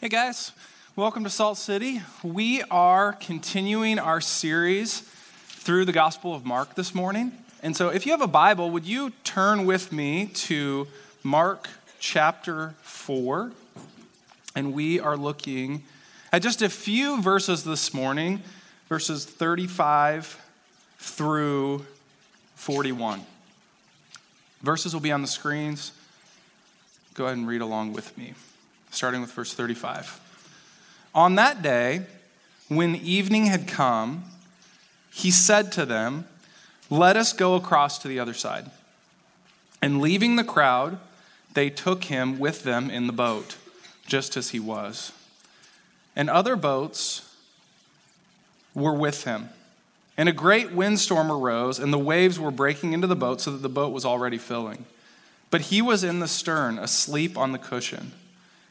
Hey guys, welcome to Salt City. We are continuing our series through the Gospel of Mark this morning. And so, if you have a Bible, would you turn with me to Mark chapter 4? And we are looking at just a few verses this morning, verses 35 through 41. Verses will be on the screens. Go ahead and read along with me starting with verse 35. On that day, when evening had come, he said to them, Let us go across to the other side. And leaving the crowd, they took him with them in the boat, just as he was. And other boats were with him. And a great windstorm arose, and the waves were breaking into the boat so that the boat was already filling. But he was in the stern, asleep on the cushion.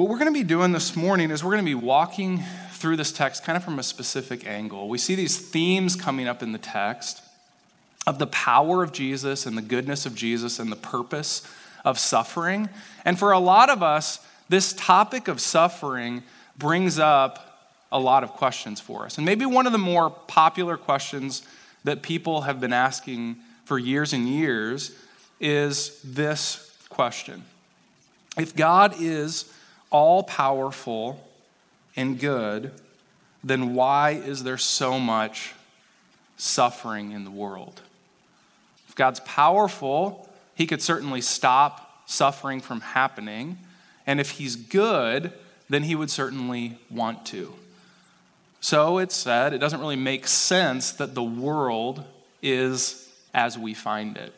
What we're going to be doing this morning is we're going to be walking through this text kind of from a specific angle. We see these themes coming up in the text of the power of Jesus and the goodness of Jesus and the purpose of suffering. And for a lot of us, this topic of suffering brings up a lot of questions for us. And maybe one of the more popular questions that people have been asking for years and years is this question If God is all powerful and good, then why is there so much suffering in the world? If God's powerful, he could certainly stop suffering from happening. And if he's good, then he would certainly want to. So it's said, it doesn't really make sense that the world is as we find it.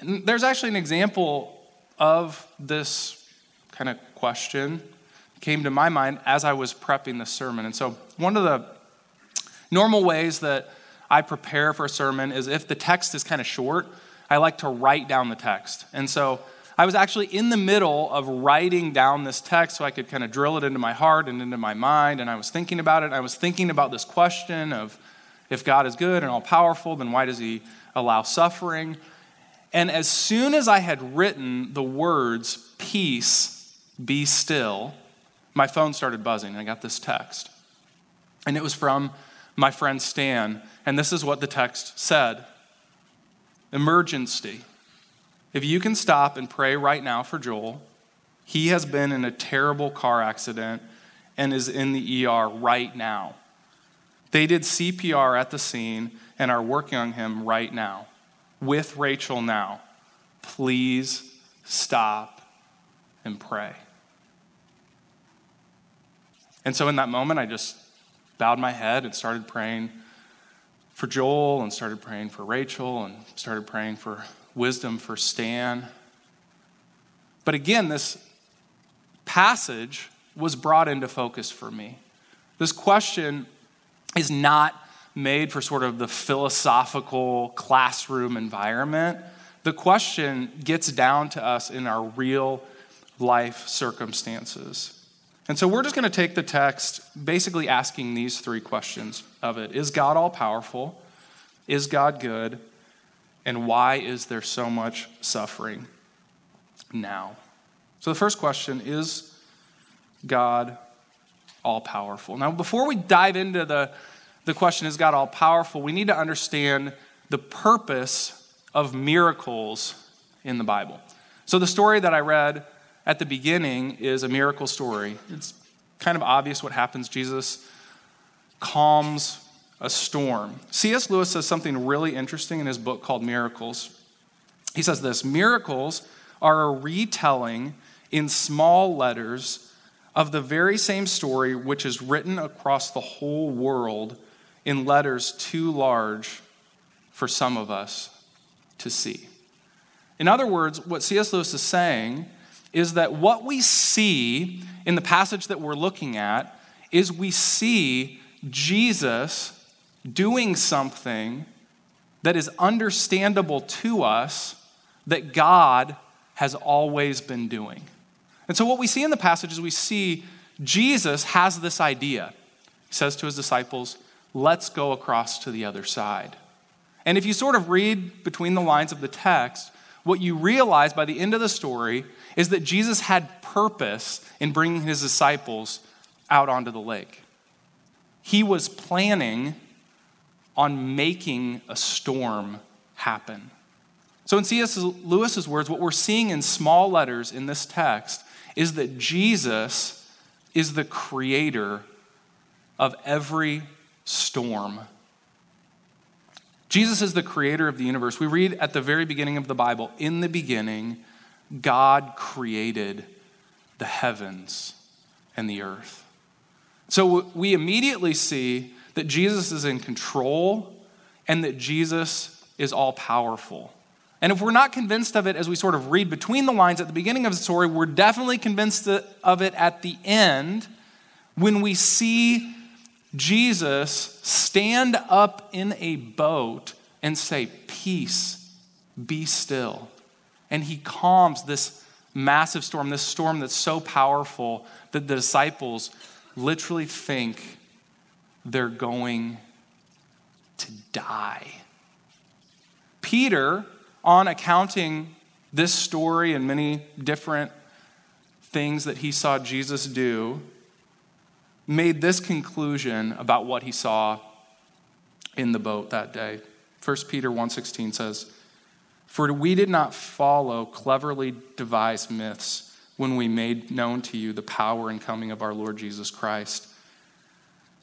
And there's actually an example of this kind of question came to my mind as I was prepping the sermon. And so, one of the normal ways that I prepare for a sermon is if the text is kind of short, I like to write down the text. And so, I was actually in the middle of writing down this text so I could kind of drill it into my heart and into my mind. And I was thinking about it. I was thinking about this question of if God is good and all powerful, then why does he allow suffering? And as soon as I had written the words peace be still, my phone started buzzing and I got this text. And it was from my friend Stan. And this is what the text said Emergency. If you can stop and pray right now for Joel, he has been in a terrible car accident and is in the ER right now. They did CPR at the scene and are working on him right now with Rachel now. Please stop and pray. And so in that moment, I just bowed my head and started praying for Joel and started praying for Rachel and started praying for wisdom for Stan. But again, this passage was brought into focus for me. This question is not made for sort of the philosophical classroom environment. The question gets down to us in our real life circumstances. And so we're just going to take the text basically asking these three questions of it Is God all powerful? Is God good? And why is there so much suffering now? So the first question is God all powerful? Now, before we dive into the, the question, Is God all powerful? we need to understand the purpose of miracles in the Bible. So the story that I read at the beginning is a miracle story. It's kind of obvious what happens. Jesus calms a storm. C.S. Lewis says something really interesting in his book called Miracles. He says this Miracles are a retelling in small letters of the very same story which is written across the whole world in letters too large for some of us to see. In other words, what C.S. Lewis is saying is that what we see in the passage that we're looking at is we see Jesus doing something that is understandable to us that God has always been doing. And so, what we see in the passage is we see Jesus has this idea. He says to his disciples, Let's go across to the other side. And if you sort of read between the lines of the text, what you realize by the end of the story is that Jesus had purpose in bringing his disciples out onto the lake. He was planning on making a storm happen. So, in C.S. Lewis's words, what we're seeing in small letters in this text is that Jesus is the creator of every storm. Jesus is the creator of the universe. We read at the very beginning of the Bible, in the beginning, God created the heavens and the earth. So we immediately see that Jesus is in control and that Jesus is all powerful. And if we're not convinced of it as we sort of read between the lines at the beginning of the story, we're definitely convinced of it at the end when we see Jesus stand up in a boat and say, Peace, be still. And he calms this massive storm, this storm that's so powerful that the disciples literally think they're going to die. Peter, on accounting this story and many different things that he saw Jesus do, made this conclusion about what he saw in the boat that day. 1 Peter 1:16 says, "For we did not follow cleverly devised myths when we made known to you the power and coming of our Lord Jesus Christ,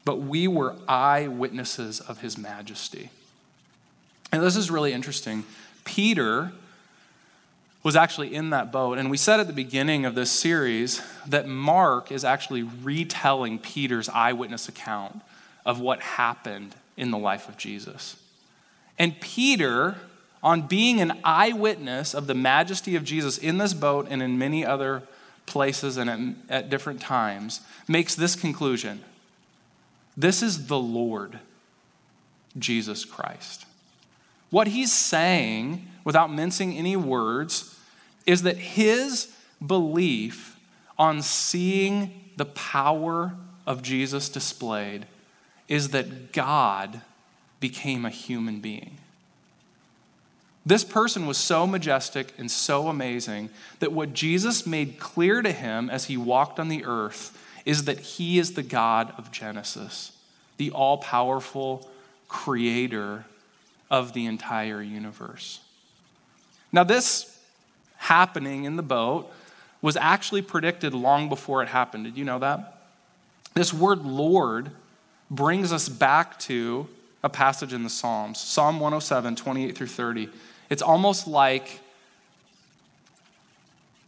but we were eyewitnesses of his majesty." And this is really interesting. Peter was actually in that boat. And we said at the beginning of this series that Mark is actually retelling Peter's eyewitness account of what happened in the life of Jesus. And Peter, on being an eyewitness of the majesty of Jesus in this boat and in many other places and at, different times, makes this conclusion This is the Lord, Jesus Christ. What he's saying, without mincing any words, is that his belief on seeing the power of Jesus displayed is that God became a human being. This person was so majestic and so amazing that what Jesus made clear to him as he walked on the earth is that he is the God of Genesis, the all powerful creator of the entire universe. Now, this happening in the boat was actually predicted long before it happened. Did you know that? This word Lord brings us back to a passage in the Psalms Psalm 107, 28 through 30. It's almost like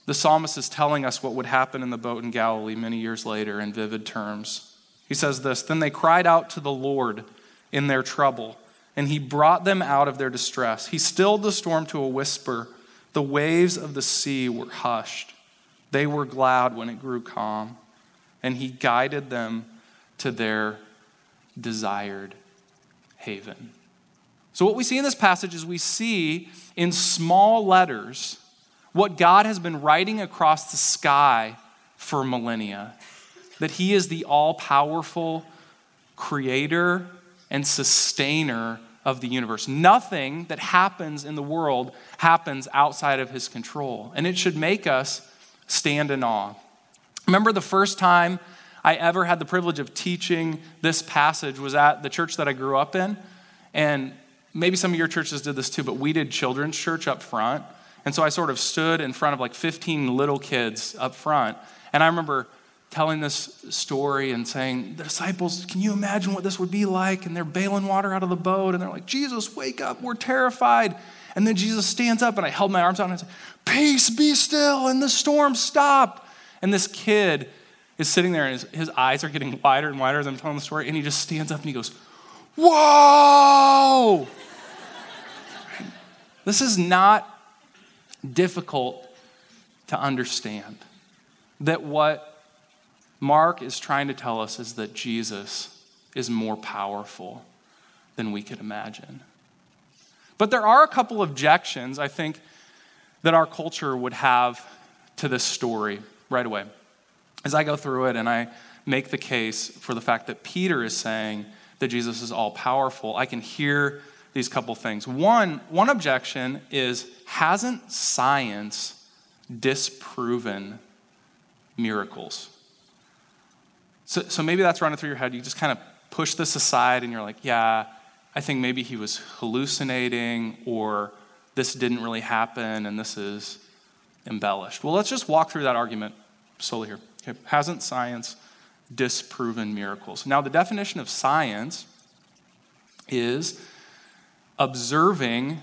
the psalmist is telling us what would happen in the boat in Galilee many years later in vivid terms. He says this Then they cried out to the Lord in their trouble, and he brought them out of their distress. He stilled the storm to a whisper the waves of the sea were hushed. They were glad when it grew calm, and he guided them to their desired haven. So, what we see in this passage is we see in small letters what God has been writing across the sky for millennia that he is the all powerful creator and sustainer of the universe. Nothing that happens in the world happens outside of his control. And it should make us stand in awe. Remember the first time I ever had the privilege of teaching this passage was at the church that I grew up in. And maybe some of your churches did this too, but we did children's church up front. And so I sort of stood in front of like 15 little kids up front. And I remember telling this story and saying, The disciples, can you imagine what this would be like? And they're bailing water out of the boat, and they're like, Jesus, wake up, we're terrified. And then Jesus stands up, and I held my arms out and I said, Peace, be still, and the storm stopped. And this kid is sitting there, and his, his eyes are getting wider and wider as I'm telling the story, and he just stands up and he goes, Whoa! this is not difficult to understand that what Mark is trying to tell us is that Jesus is more powerful than we could imagine. But there are a couple objections, I think, that our culture would have to this story right away. As I go through it and I make the case for the fact that Peter is saying that Jesus is all powerful, I can hear these couple things. One, one objection is hasn't science disproven miracles? So, so maybe that's running through your head. You just kind of push this aside and you're like, yeah, I think maybe he was hallucinating or this didn't really happen and this is embellished. Well, let's just walk through that argument slowly here. Okay. Hasn't science disproven miracles? Now, the definition of science is observing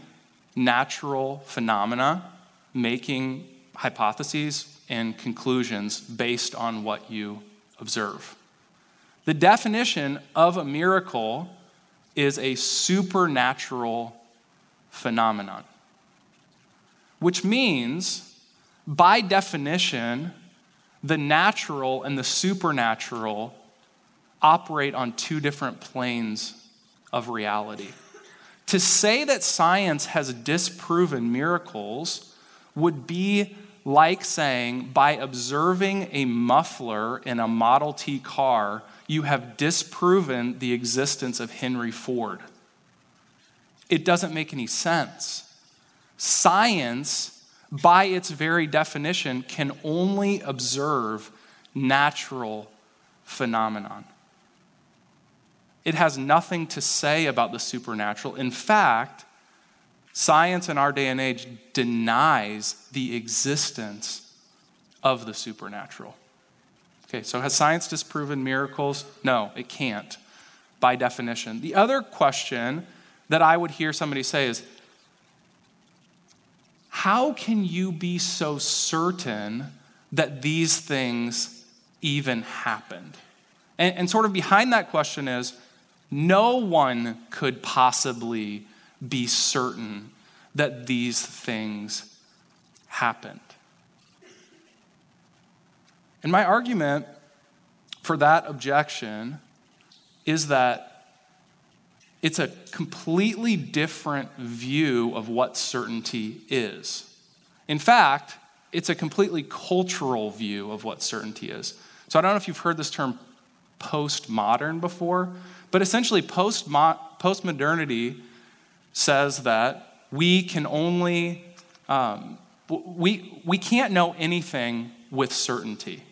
natural phenomena, making hypotheses and conclusions based on what you observe. The definition of a miracle is a supernatural phenomenon, which means, by definition, the natural and the supernatural operate on two different planes of reality. To say that science has disproven miracles would be like saying, by observing a muffler in a Model T car, you have disproven the existence of Henry Ford. It doesn't make any sense. Science, by its very definition, can only observe natural phenomenon. It has nothing to say about the supernatural. In fact, science in our day and age denies the existence of the supernatural. Okay, so has science disproven miracles? No, it can't, by definition. The other question that I would hear somebody say is how can you be so certain that these things even happened? And, and sort of behind that question is no one could possibly be certain that these things happened. And my argument for that objection is that it's a completely different view of what certainty is. In fact, it's a completely cultural view of what certainty is. So I don't know if you've heard this term postmodern before, but essentially post postmodernity says that we can only um, we, we can't know anything with certainty.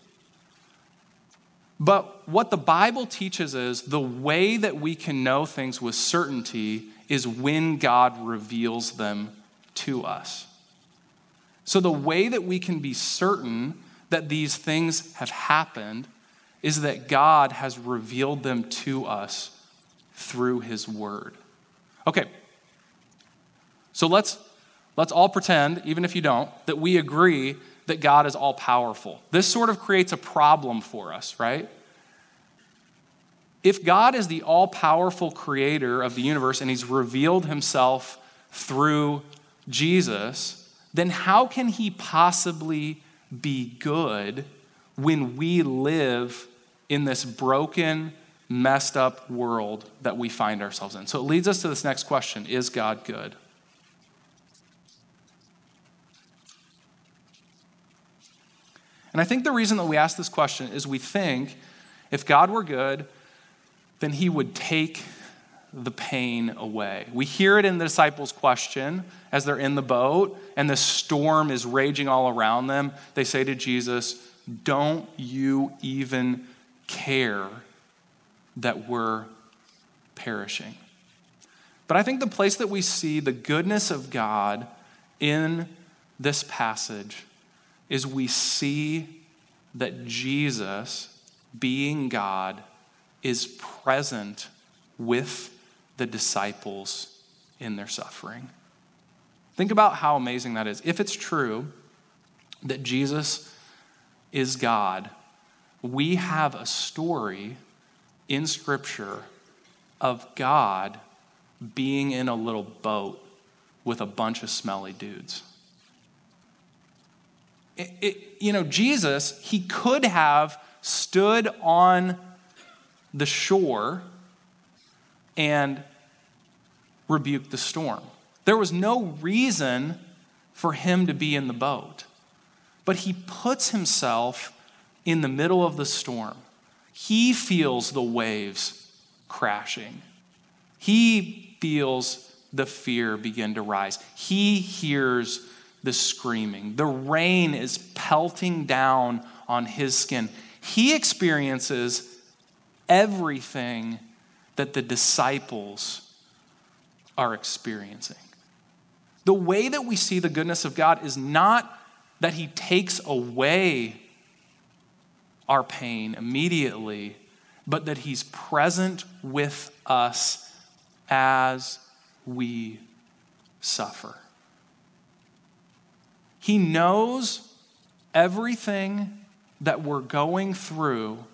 But what the Bible teaches is the way that we can know things with certainty is when God reveals them to us. So, the way that we can be certain that these things have happened is that God has revealed them to us through His Word. Okay, so let's, let's all pretend, even if you don't, that we agree that God is all powerful. This sort of creates a problem for us, right? If God is the all powerful creator of the universe and he's revealed himself through Jesus, then how can he possibly be good when we live in this broken, messed up world that we find ourselves in? So it leads us to this next question Is God good? And I think the reason that we ask this question is we think if God were good, then he would take the pain away. We hear it in the disciples' question as they're in the boat and the storm is raging all around them. They say to Jesus, Don't you even care that we're perishing? But I think the place that we see the goodness of God in this passage is we see that Jesus, being God, is present with the disciples in their suffering. Think about how amazing that is. If it's true that Jesus is God, we have a story in Scripture of God being in a little boat with a bunch of smelly dudes. It, it, you know, Jesus, he could have stood on the shore and rebuked the storm. There was no reason for him to be in the boat, but he puts himself in the middle of the storm. He feels the waves crashing. He feels the fear begin to rise. He hears the screaming. The rain is pelting down on his skin. He experiences everything that the disciples are experiencing. The way that we see the goodness of God is not that he takes away our pain immediately, but that he's present with us as we suffer. He knows everything that we're going through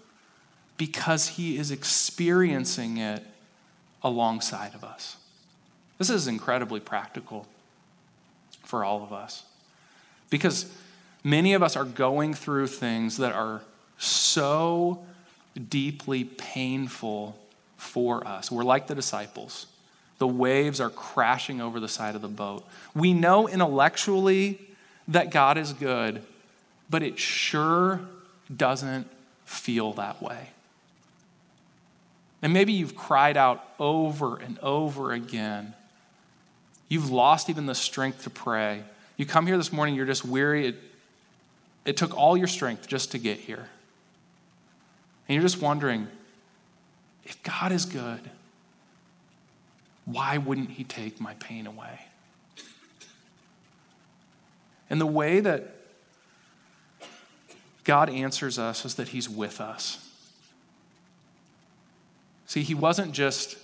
because he is experiencing it alongside of us. This is incredibly practical for all of us because many of us are going through things that are so deeply painful for us. We're like the disciples. The waves are crashing over the side of the boat. We know intellectually that God is good, but it sure doesn't feel that way. And maybe you've cried out over and over again. You've lost even the strength to pray. You come here this morning, you're just weary. It, it took all your strength just to get here. And you're just wondering if God is good, why wouldn't He take my pain away? And the way that God answers us is that He's with us. See, He wasn't just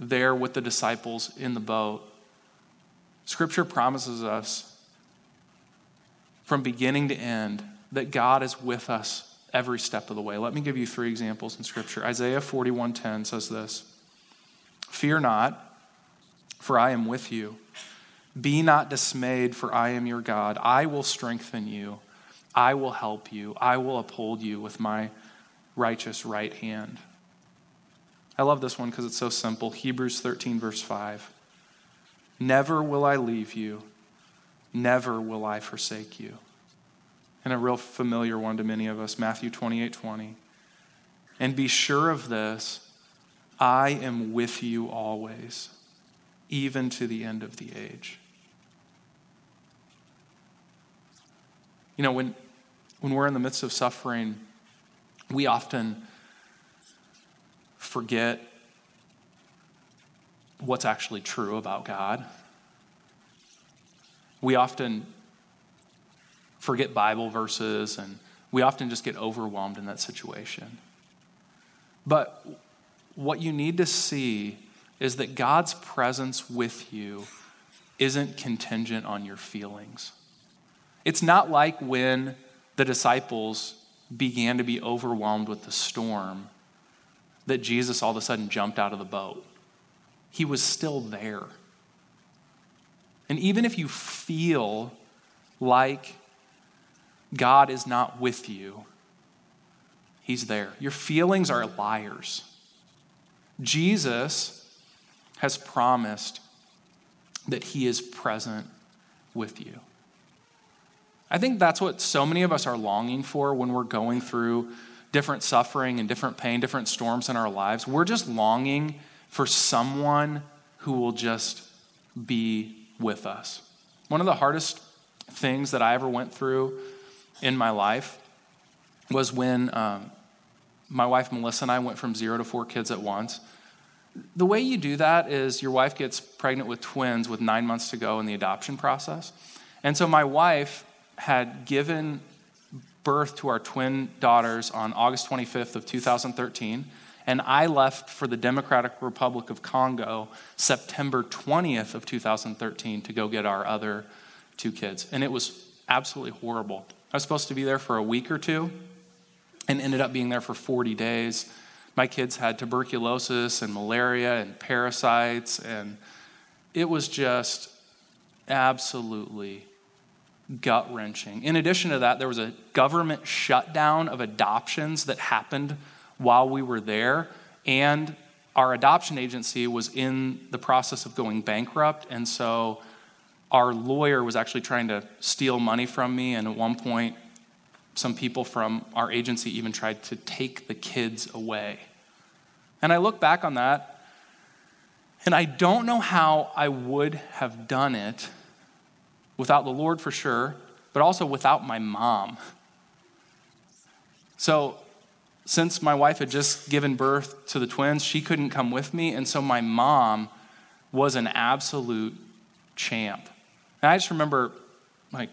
there with the disciples in the boat. Scripture promises us from beginning to end that God is with us every step of the way. Let me give you three examples in Scripture. Isaiah 41:10 says this: Fear not, for I am with you. Be not dismayed, for I am your God. I will strengthen you. I will help you. I will uphold you with my righteous right hand. I love this one because it's so simple. Hebrews 13, verse 5. Never will I leave you, never will I forsake you and a real familiar one to many of us Matthew 28 20. And be sure of this I am with you always, even to the end of the age. You know, when, when we're in the midst of suffering, we often forget what's actually true about God. We often forget Bible verses, and we often just get overwhelmed in that situation. But what you need to see is that God's presence with you isn't contingent on your feelings. It's not like when the disciples began to be overwhelmed with the storm that Jesus all of a sudden jumped out of the boat. He was still there. And even if you feel like God is not with you, He's there. Your feelings are liars. Jesus has promised that He is present with you. I think that's what so many of us are longing for when we're going through different suffering and different pain, different storms in our lives. We're just longing for someone who will just be with us. One of the hardest things that I ever went through in my life was when um, my wife Melissa and I went from zero to four kids at once. The way you do that is your wife gets pregnant with twins with nine months to go in the adoption process. And so my wife had given birth to our twin daughters on August 25th of 2013 and I left for the Democratic Republic of Congo September 20th of 2013 to go get our other two kids. And it was absolutely horrible. I was supposed to be there for a week or two and ended up being there for 40 days. My kids had tuberculosis and malaria and parasites, and it was just absolutely gut wrenching. In addition to that, there was a government shutdown of adoptions that happened while we were there, and our adoption agency was in the process of going bankrupt, and so our lawyer was actually trying to steal money from me, and at one point, some people from our agency even tried to take the kids away. And I look back on that, and I don't know how I would have done it without the Lord for sure, but also without my mom. So, since my wife had just given birth to the twins, she couldn't come with me, and so my mom was an absolute champ. And I just remember, like,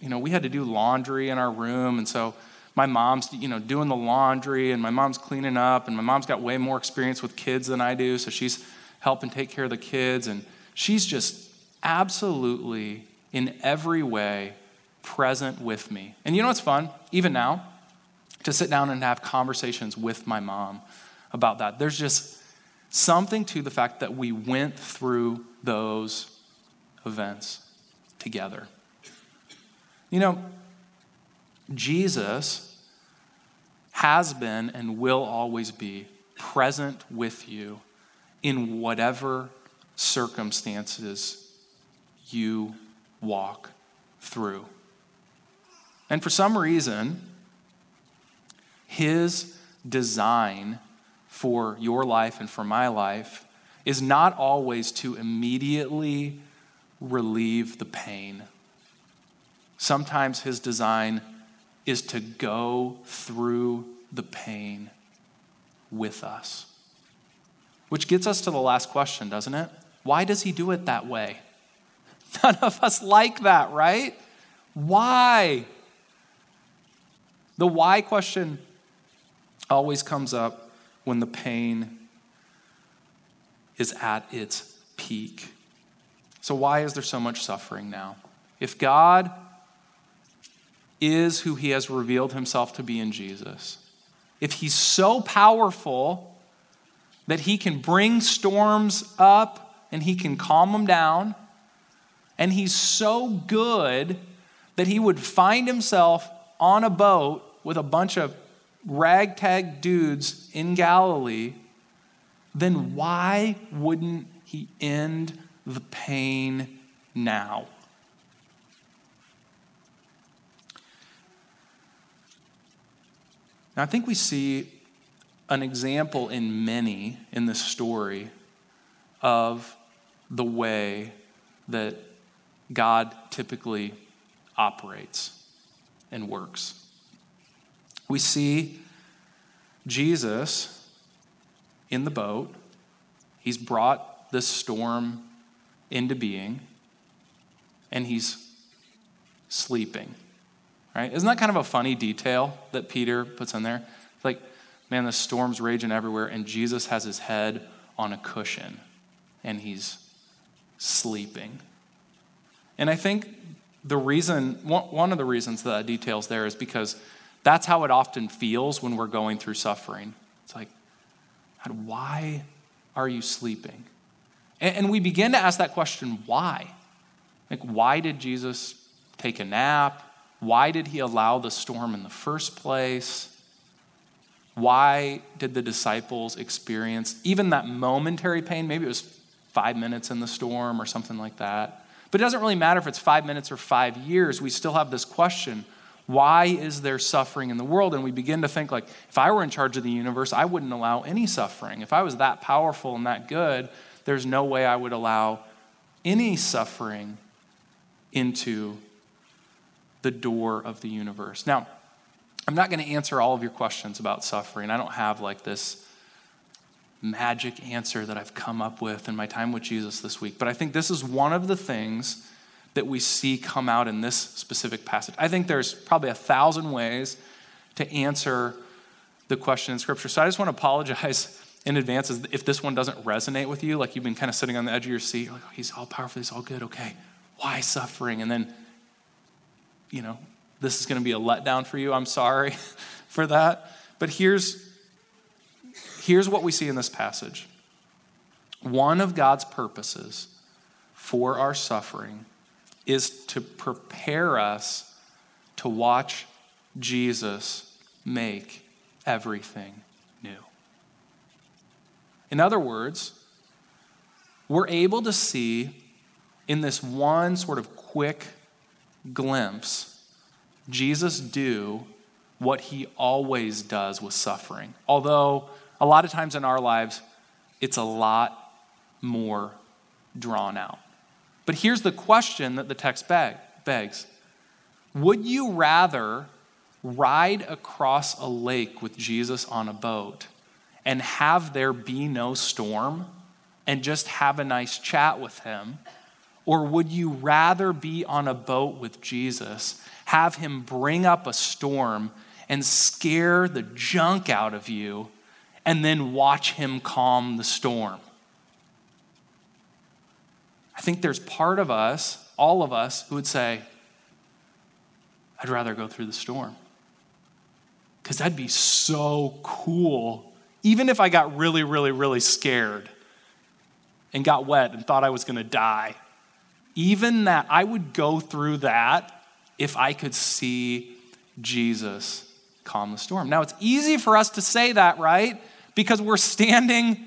you know, we had to do laundry in our room. And so my mom's, you know, doing the laundry and my mom's cleaning up. And my mom's got way more experience with kids than I do. So she's helping take care of the kids. And she's just absolutely, in every way, present with me. And you know what's fun? Even now, to sit down and have conversations with my mom about that. There's just something to the fact that we went through those events together. You know, Jesus has been and will always be present with you in whatever circumstances you walk through. And for some reason, his design for your life and for my life is not always to immediately relieve the pain. Sometimes his design is to go through the pain with us. Which gets us to the last question, doesn't it? Why does he do it that way? None of us like that, right? Why? The why question always comes up when the pain is at its peak. So, why is there so much suffering now? If God is who he has revealed himself to be in Jesus, if he's so powerful that he can bring storms up and he can calm them down, and he's so good that he would find himself on a boat with a bunch of ragtag dudes in Galilee, then why wouldn't he end the pain now. Now, I think we see an example in many in this story of the way that God typically operates and works. We see Jesus in the boat. He's brought this storm into being and he's sleeping. Right? Isn't that kind of a funny detail that Peter puts in there? Like, man, the storm's raging everywhere, and Jesus has his head on a cushion and he's sleeping. And I think the reason, one of the reasons that, detail's there is because that's how it often feels when we're going through suffering. It's like, God, why are you sleeping? And we begin to ask that question why? Like, why did Jesus take a nap? Why did he allow the storm in the first place? Why did the disciples experience even that momentary pain? Maybe it was five minutes in the storm or something like that. But it doesn't really matter if it's five minutes or five years. We still have this question why is there suffering in the world? And we begin to think, like, if I were in charge of the universe, I wouldn't allow any suffering. If I was that powerful and that good, there's no way I would allow any suffering into the door of the universe. Now, I'm not going to answer all of your questions about suffering. I don't have like this magic answer that I've come up with in my time with Jesus this week, but I think this is one of the things that we see come out in this specific passage. I think there's probably a thousand ways to answer the question in Scripture. So I just want to apologize in advance if this one doesn't resonate with you, like you've been kind of sitting on the edge of your seat, like, oh, he's all powerful, he's all good, okay. Why suffering? And then, you know, this is going to be a letdown for you. I'm sorry for that. But here's, here's what we see in this passage one of God's purposes for our suffering is to prepare us to watch Jesus make everything new. In other words, we're able to see in this one sort of quick glimpse Jesus do what he always does with suffering. Although, a lot of times in our lives, it's a lot more drawn out. But here's the question that the text beg, begs Would you rather ride across a lake with Jesus on a boat and have there be no storm and just have a nice chat with him? Or would you rather be on a boat with Jesus, have him bring up a storm and scare the junk out of you, and then watch him calm the storm? I think there's part of us, all of us, who would say, I'd rather go through the storm. Because that'd be so cool. Even if I got really, really, really scared and got wet and thought I was going to die, even that, I would go through that if I could see Jesus calm the storm. Now, it's easy for us to say that, right? Because we're standing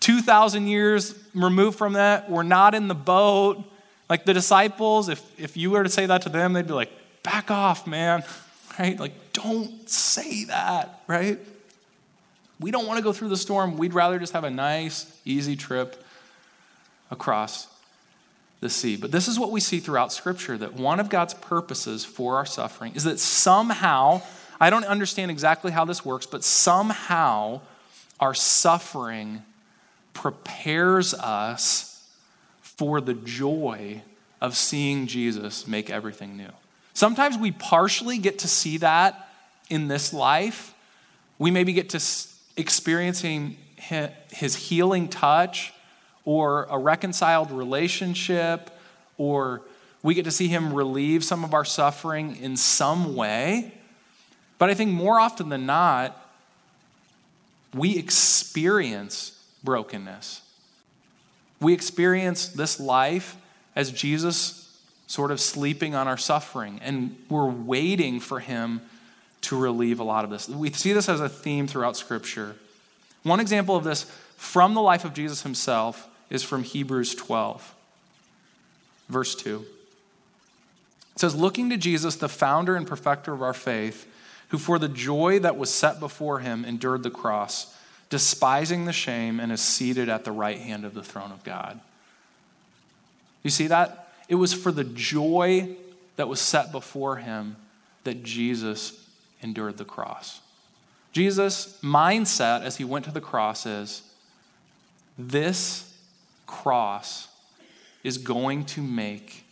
2,000 years removed from that. We're not in the boat. Like the disciples, if, if you were to say that to them, they'd be like, back off, man, right? Like, don't say that, right? We don't want to go through the storm. We'd rather just have a nice, easy trip across the sea. But this is what we see throughout Scripture that one of God's purposes for our suffering is that somehow, I don't understand exactly how this works, but somehow our suffering prepares us for the joy of seeing Jesus make everything new. Sometimes we partially get to see that in this life. We maybe get to experiencing his healing touch or a reconciled relationship or we get to see him relieve some of our suffering in some way. But I think more often than not, we experience brokenness. We experience this life as Jesus sort of sleeping on our suffering, and we're waiting for him to relieve a lot of this. We see this as a theme throughout Scripture. One example of this from the life of Jesus himself is from Hebrews 12, verse 2. It says, Looking to Jesus, the founder and perfecter of our faith, who for the joy that was set before him endured the cross despising the shame, and is seated at the right hand of the throne of God. You see that? It was for the joy that was set before him that Jesus endured the cross. Jesus' mindset as he went to the cross is this cross is going to make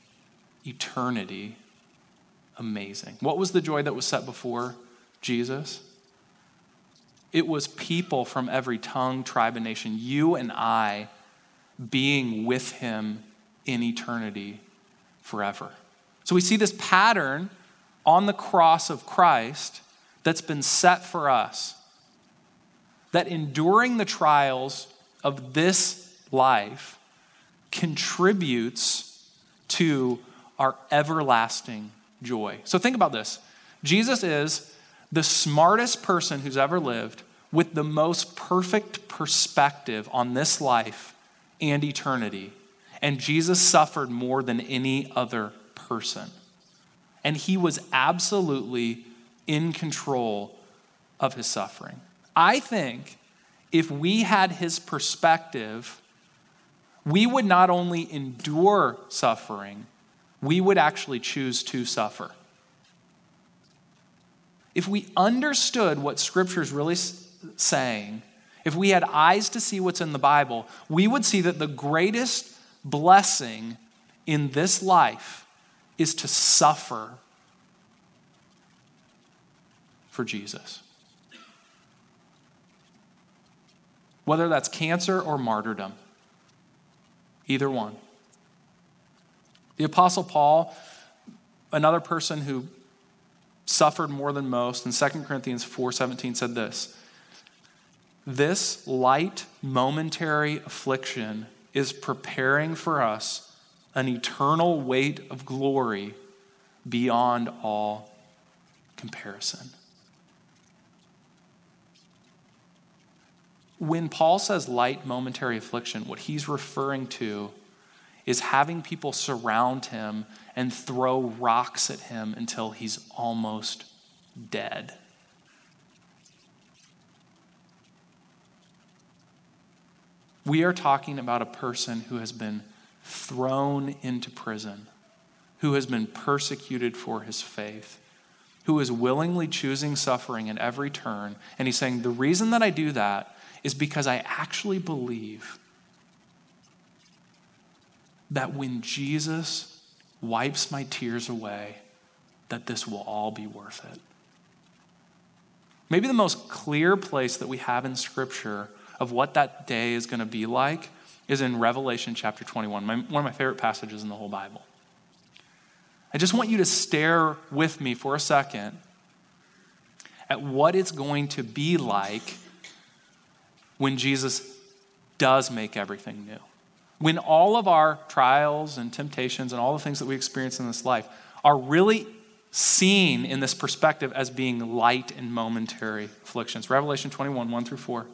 eternity amazing. What was the joy that was set before Jesus? It was people from every tongue, tribe, and nation, you and I, being with him in eternity forever. So we see this pattern on the cross of Christ that's been set for us. That enduring the trials of this life contributes to our everlasting joy. So think about this Jesus is the smartest person who's ever lived with the most perfect perspective on this life and eternity. And Jesus suffered more than any other person. And he was absolutely in control of his suffering. I think if we had his perspective, we would not only endure suffering, we would actually choose to suffer. If we understood what Scripture is really saying, if we had eyes to see what's in the Bible, we would see that the greatest blessing in this life is to suffer for Jesus. Whether that's cancer or martyrdom, either one. The Apostle Paul, another person who suffered more than most. And 2 Corinthians 4:17 said this. This light momentary affliction is preparing for us an eternal weight of glory beyond all comparison. When Paul says light momentary affliction, what he's referring to is having people surround him and throw rocks at him until he's almost dead. We are talking about a person who has been thrown into prison, who has been persecuted for his faith, who is willingly choosing suffering at every turn. And he's saying, The reason that I do that is because I actually believe that when Jesus wipes my tears away, that this will all be worth it. Maybe the most clear place that we have in Scripture of what that day is going to be like is in Revelation chapter 21, my, one of my favorite passages in the whole Bible. I just want you to stare with me for a second at what it's going to be like when Jesus does make everything new. When all of our trials and temptations and all the things that we experience in this life are really seen in this perspective as being light and momentary afflictions. Revelation 21, 1 through 4.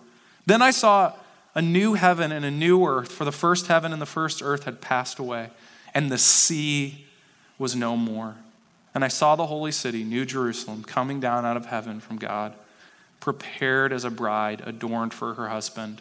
Then I saw a new heaven and a new earth, for the first heaven and the first earth had passed away, and the sea was no more. And I saw the holy city, New Jerusalem, coming down out of heaven from God prepared as a bride adorned for her husband.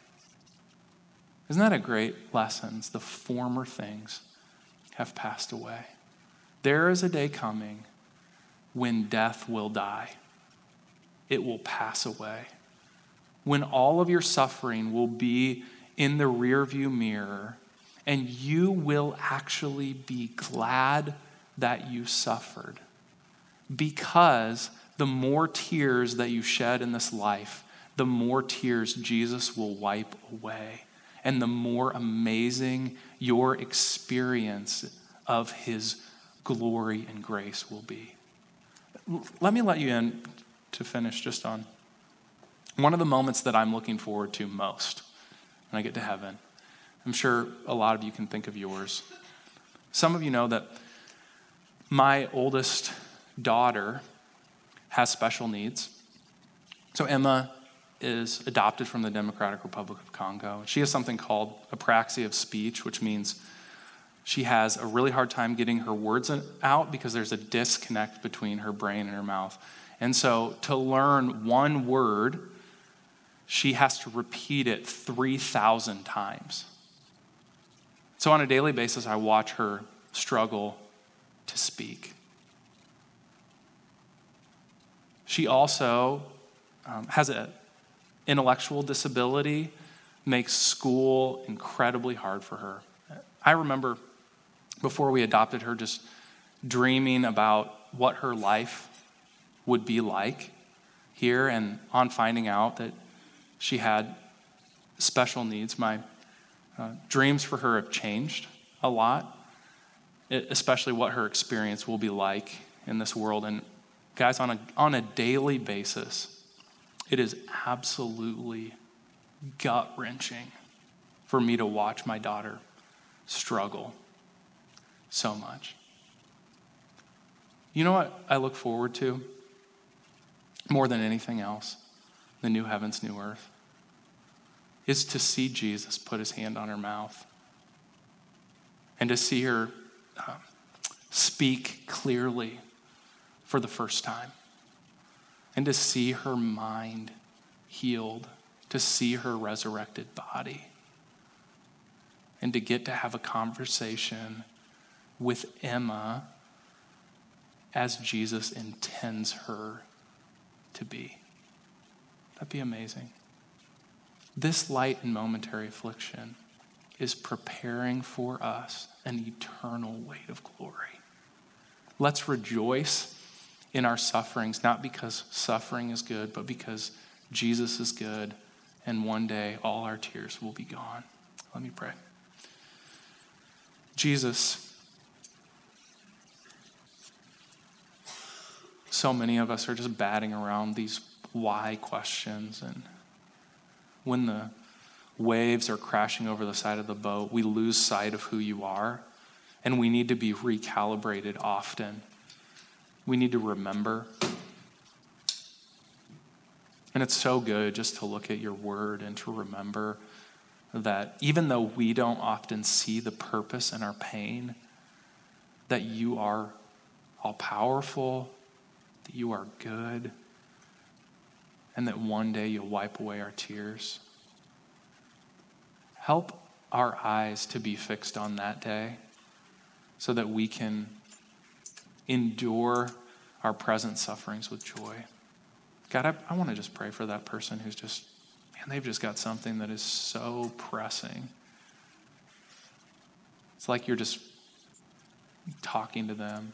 Isn't that a great lesson? The former things have passed away. There is a day coming when death will die, it will pass away. When all of your suffering will be in the rearview mirror, and you will actually be glad that you suffered. Because the more tears that you shed in this life, the more tears Jesus will wipe away and the more amazing your experience of His glory and grace will be. Let me let you in to finish just on one of the moments that I'm looking forward to most when I get to heaven. I'm sure a lot of you can think of yours. Some of you know that my oldest daughter has special needs. So Emma is adopted from the Democratic Republic of Congo. She has something called apraxia of speech, which means she has a really hard time getting her words out because there's a disconnect between her brain and her mouth. And so to learn one word, she has to repeat it 3,000 times. So on a daily basis, I watch her struggle to speak. She also um, has a intellectual disability makes school incredibly hard for her. I remember before we adopted her just dreaming about what her life would be like here, and on finding out that she had special needs, my uh, dreams for her have changed a lot, especially what her experience will be like in this world. And guys, on a, on a daily basis, it is absolutely gut wrenching for me to watch my daughter struggle so much. You know what I look forward to more than anything else? The new heavens, new earth. Is to see Jesus put his hand on her mouth and to see her uh, speak clearly for the first time and to see her mind healed, to see her resurrected body, and to get to have a conversation with Emma as Jesus intends her to be. That'd be amazing. This light and momentary affliction is preparing for us an eternal weight of glory. Let's rejoice in our sufferings, not because suffering is good, but because Jesus is good, and one day all our tears will be gone. Let me pray. Jesus, so many of us are just batting around these why questions. And when the waves are crashing over the side of the boat, we lose sight of who you are. And we need to be recalibrated often. We need to remember. And it's so good just to look at your word and to remember that even though we don't often see the purpose in our pain, that you are all powerful, that you are good, and that one day you'll wipe away our tears. Help our eyes to be fixed on that day so that we can endure our present sufferings with joy. God, I, I want to just pray for that person who's just, man, they've just got something that is so pressing. It's like you're just talking to them.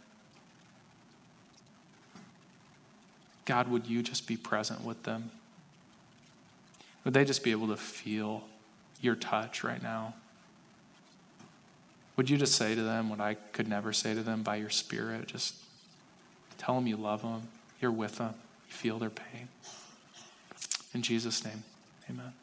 God, would you just be present with them? Would they just be able to feel your touch right now? Would you just say to them what I could never say to them by your Spirit? Just tell them you love them, you're with them, you feel their pain. In Jesus' name, amen.